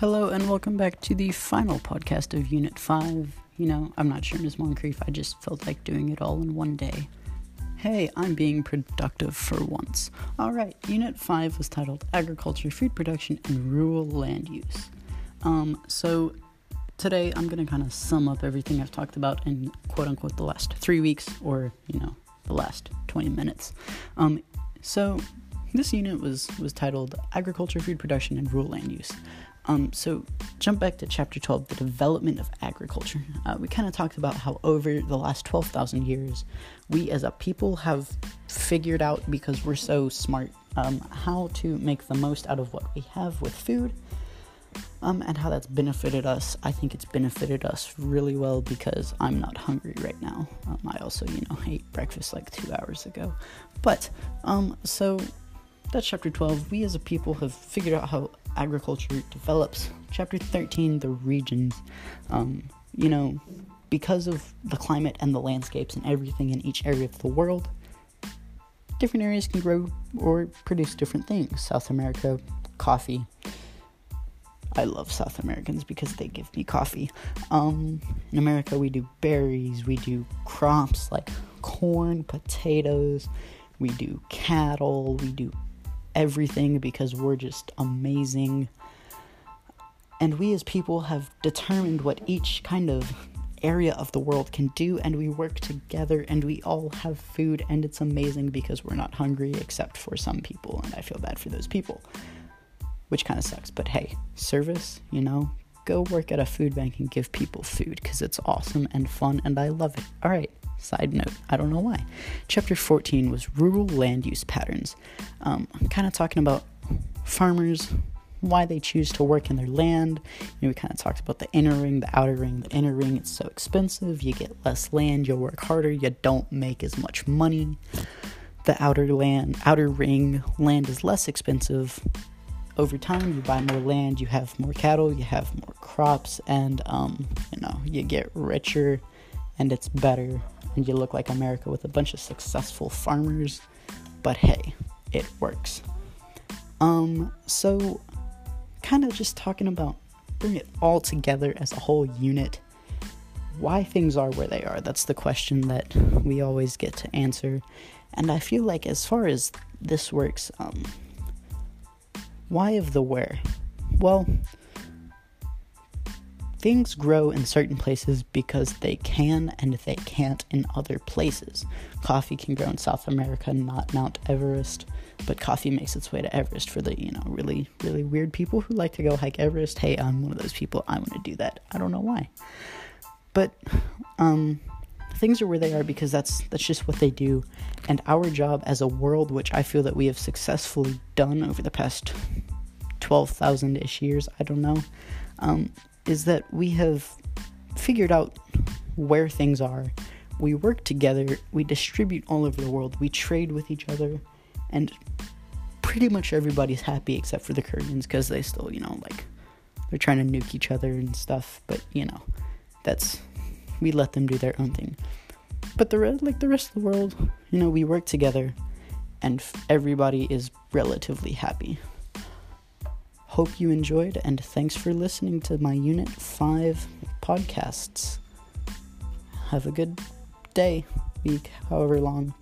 Hello and welcome back to the final podcast of Unit 5. You know, I'm not sure, Ms. Moncrief, I just felt like doing it all in one day. Hey, I'm being productive for once. Alright, Unit 5 was titled Agriculture, Food Production, and Rural Land Use. Um, so today I'm gonna kind of sum up everything I've talked about in quote unquote the last three weeks, or, you know, the last 20 minutes. Um, so this unit was, was titled Agriculture, Food Production, and Rural Land Use. Um, so, jump back to chapter 12, the development of agriculture. Uh, we kind of talked about how over the last 12,000 years, we as a people have figured out, because we're so smart, um, how to make the most out of what we have with food um, and how that's benefited us. I think it's benefited us really well because I'm not hungry right now. Um, I also, you know, ate breakfast like two hours ago. But, um, so that's chapter 12. We as a people have figured out how agriculture develops. Chapter 13, the regions. Um, you know, because of the climate and the landscapes and everything in each area of the world, different areas can grow or produce different things. South America, coffee. I love South Americans because they give me coffee. Um, in America, we do berries, we do crops like corn, potatoes, we do cattle, we do everything because we're just amazing. And we as people have determined what each kind of area of the world can do, and we work together and we all have food, and it's amazing because we're not hungry except for some people, and I feel bad for those people, which kind of sucks. But hey, service, you know, go work at a food bank and give people food because it's awesome and fun, and I love it. All right, Side note, I don't know why. Chapter 14 was rural land use patterns. Um, I'm kind of talking about farmers, why they choose to work in their land. You know, we kind of talked about the inner ring, the outer ring. The inner ring, it's so expensive. You get less land, you'll work harder, you don't make as much money. The outer land, outer ring, land is less expensive. Over time, you buy more land, you have more cattle, you have more crops, and um, you know, you get richer and it's better and you look like America with a bunch of successful farmers. But hey, it works. Um, so kind of just talking about bring it all together as a whole unit. Why things are where they are. That's the question that we always get to answer. And I feel like as far as this works, um, why of the where? Well, Things grow in certain places because they can and they can't in other places. Coffee can grow in South America, not Mount Everest, but coffee makes its way to Everest for the, you know, really, really weird people who like to go hike Everest. Hey, I'm one of those people. I want to do that. I don't know why. But um things are where they are because that's that's just what they do. And our job as a world, which I feel that we have successfully done over the past 12,000 ish years, I don't know, um, is that we have figured out where things are. We work together, we distribute all over the world, we trade with each other, and pretty much everybody's happy except for the Koreans because they still, you know, like they're trying to nuke each other and stuff. But you know, that's we let them do their own thing. But the rest, like the rest of the world, you know, we work together, and everybody is relatively happy. Hope you enjoyed, and thanks for listening to my Unit 5 podcasts. Have a good day, week, however long.